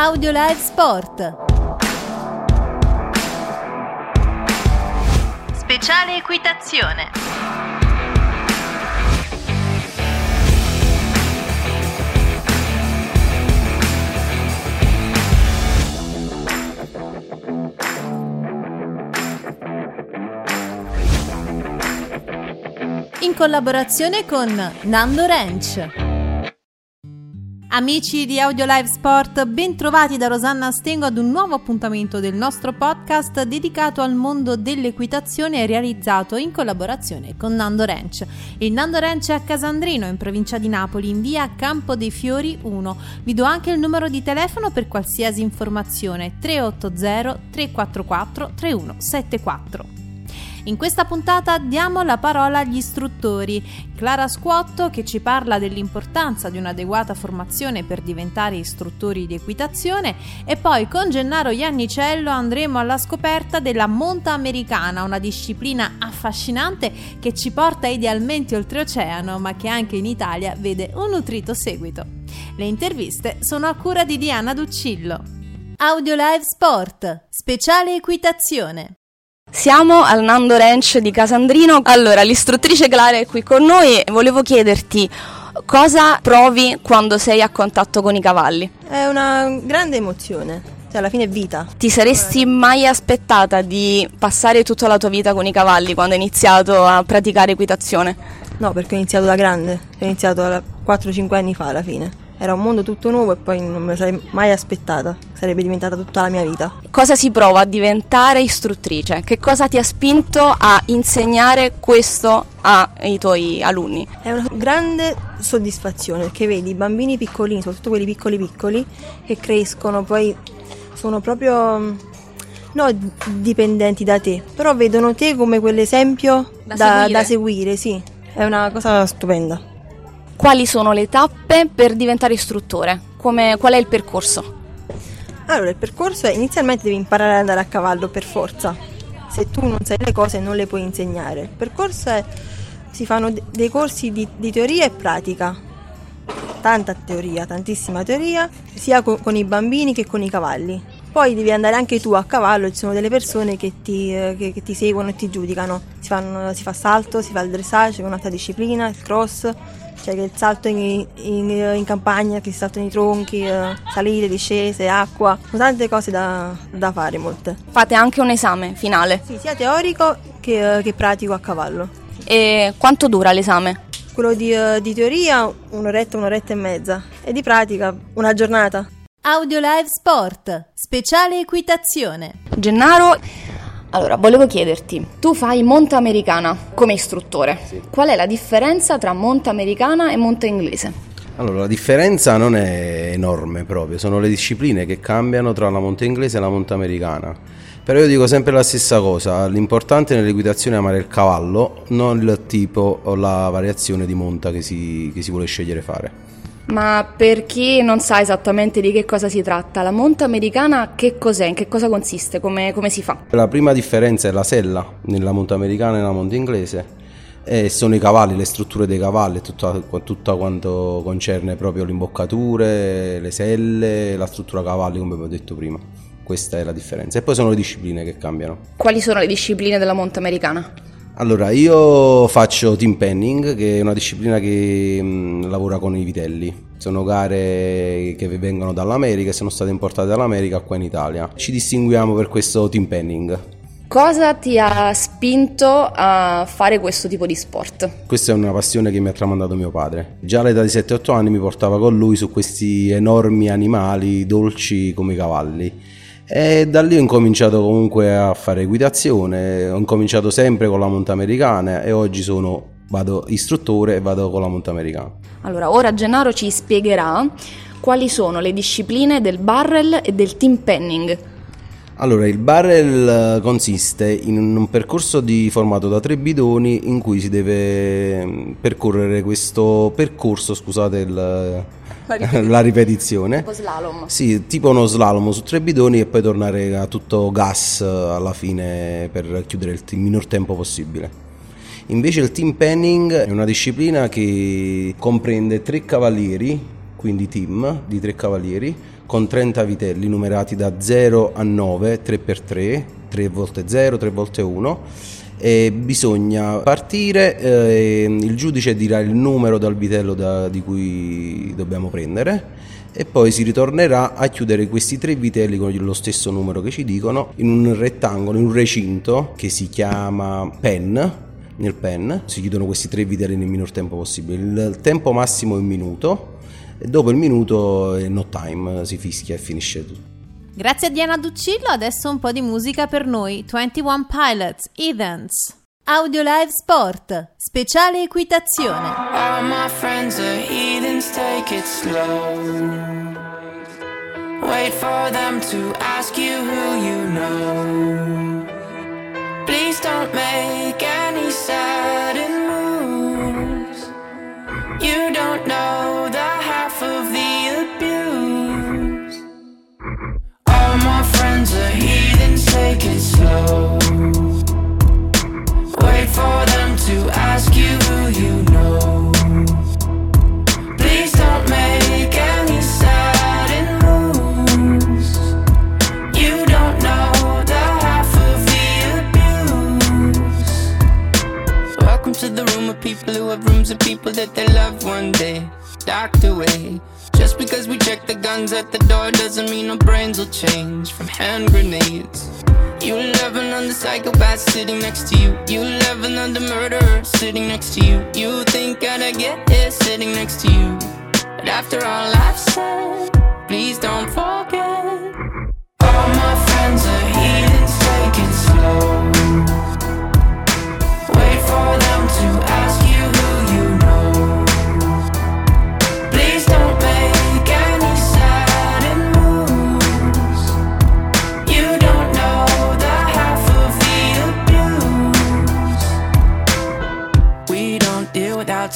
Audio Live Sport. Speciale equitazione. In collaborazione con Nando Ranch. Amici di Audio Live Sport, ben trovati da Rosanna Stengo ad un nuovo appuntamento del nostro podcast dedicato al mondo dell'equitazione realizzato in collaborazione con Nando Ranch. Il Nando Ranch è a Casandrino, in provincia di Napoli, in via Campo dei Fiori 1. Vi do anche il numero di telefono per qualsiasi informazione 380 344 3174. In questa puntata diamo la parola agli istruttori. Clara Squotto che ci parla dell'importanza di un'adeguata formazione per diventare istruttori di equitazione e poi con Gennaro Iannicello andremo alla scoperta della monta americana, una disciplina affascinante che ci porta idealmente oltreoceano ma che anche in Italia vede un nutrito seguito. Le interviste sono a cura di Diana Duccillo. Audio Live Sport, speciale equitazione. Siamo al Nando Ranch di Casandrino. Allora, l'istruttrice Clara è qui con noi e volevo chiederti cosa provi quando sei a contatto con i cavalli? È una grande emozione, cioè alla fine è vita. Ti saresti mai aspettata di passare tutta la tua vita con i cavalli quando hai iniziato a praticare equitazione? No, perché ho iniziato da grande, ho iniziato 4-5 anni fa alla fine. Era un mondo tutto nuovo e poi non me lo sarei mai aspettata, sarebbe diventata tutta la mia vita. Cosa si prova a diventare istruttrice? Che cosa ti ha spinto a insegnare questo ai tuoi alunni? È una grande soddisfazione perché vedi i bambini piccolini, soprattutto quelli piccoli piccoli, che crescono, poi sono proprio non dipendenti da te, però vedono te come quell'esempio da, da, seguire. da seguire, sì. È una cosa stupenda. Quali sono le tappe per diventare istruttore? Come, qual è il percorso? Allora, il percorso è inizialmente devi imparare ad andare a cavallo per forza. Se tu non sai le cose non le puoi insegnare. Il percorso è si fanno dei corsi di, di teoria e pratica. Tanta teoria, tantissima teoria, sia con, con, i bambini che con i cavalli. Poi devi andare anche tu a cavallo, ci sono delle persone che ti, che, che ti seguono e ti giudicano. Si, fanno, si fa salto, si fa il dressage, un'altra disciplina, il cross, cioè che il salto in, in, in campagna, che si saltano i tronchi, eh, salite, discese, acqua, sono tante cose da, da, fare, molte. Fate anche un esame finale? Sì, sia teorico che, che pratico a cavallo. E quanto dura l'esame? Quello di, uh, di teoria un'oretta, un'oretta e mezza e di pratica una giornata. Audio Live Sport, speciale equitazione. Gennaro allora, volevo chiederti, tu fai monta americana come istruttore. Sì. Qual è la differenza tra monta americana e monta inglese? Allora, la differenza non è enorme proprio, sono le discipline che cambiano tra la monta inglese e la monta americana. Però io dico sempre la stessa cosa, l'importante nell'equitazione è amare il cavallo, non il tipo o la variazione di monta che si, che si vuole scegliere fare. Ma per chi non sa esattamente di che cosa si tratta, la monta americana che cos'è? In che cosa consiste? Come, come si fa? La prima differenza è la sella nella monta americana e nella monta inglese. E sono i cavalli, le strutture dei cavalli, tutto, tutto quanto concerne proprio le imboccature, le selle, la struttura cavalli, come vi ho detto prima. Questa è la differenza. E poi sono le discipline che cambiano. Quali sono le discipline della monta americana? Allora, io faccio team penning, che è una disciplina che mh, lavora con i vitelli. Sono gare che vengono dall'America e sono state importate dall'America qua in Italia. Ci distinguiamo per questo team penning. Cosa ti ha spinto a fare questo tipo di sport? Questa è una passione che mi ha tramandato mio padre. Già all'età di 7-8 anni mi portava con lui su questi enormi animali dolci come i cavalli E da lì ho incominciato comunque a fare equitazione, ho incominciato sempre con la monta americana e oggi sono, vado istruttore e vado con la monta americana. Allora, ora Gennaro ci spiegherà quali sono le discipline del barrel e del team penning. Allora, il barrel consiste in un percorso di formato da tre bidoni in cui si deve mm, percorrere questo percorso, scusate il, La ripetizione. la ripetizione. Un po' slalom. Sì, tipo uno slalom su tre bidoni e poi tornare a tutto gas alla fine per chiudere il t- minor tempo possibile. Invece il team penning è una disciplina che comprende tre cavalieri, quindi team di tre cavalieri, con 30 vitelli numerati da 0 a 9, 3x3, 3 volte 0, 3 volte 1 e bisogna partire, eh, il giudice dirà il numero dal vitello da- di cui dobbiamo prendere e poi si ritornerà a chiudere questi tre vitelli con lo stesso numero che ci dicono in un rettangolo, in un recinto che si chiama pen. Nel pen si chiudono questi tre vitelli nel minor tempo possibile. Il tempo massimo è un minuto dopo il minuto è no time, si fischia e finisce tutto. Grazie a Diana Duccillo, adesso un po' di musica per noi. 21 Pilots, Events. Audio Live Sport, speciale equitazione. All my friends are heathens, take it slow. Wait for them to ask you who you know. Please don't make rooms of people that they love one day. Docked away. Just because we check the guns at the door doesn't mean our brains will change from hand grenades. You love another psychopath sitting next to you. You love another murderer sitting next to you. You think I'd get here sitting next to you. But after all I've said, please don't forget.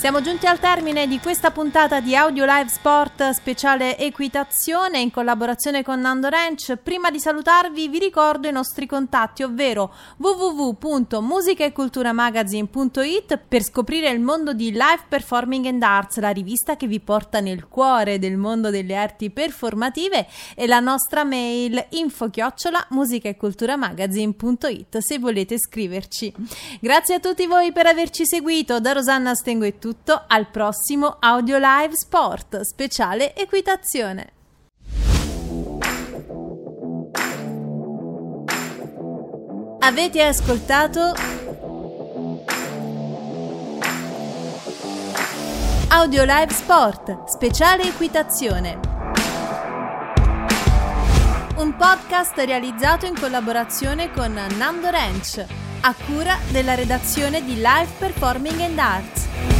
Siamo giunti al termine di questa puntata di Audio Live Sport speciale equitazione in collaborazione con Nando Ranch. Prima di salutarvi vi ricordo i nostri contatti, ovvero www.musicaeculturamagazine.it per scoprire il mondo di Live Performing and Arts, la rivista che vi porta nel cuore del mondo delle arti performative e la nostra mail info-chiocciola musicaeculturamagazine.it se volete scriverci. Grazie a tutti voi per averci seguito, da Rosanna Stengo è tutto. al prossimo Audio Live Sport speciale equitazione. Avete ascoltato Audio Live Sport speciale equitazione. Un podcast realizzato in collaborazione con Nando Ranch, a cura della redazione di Live Performing and Arts.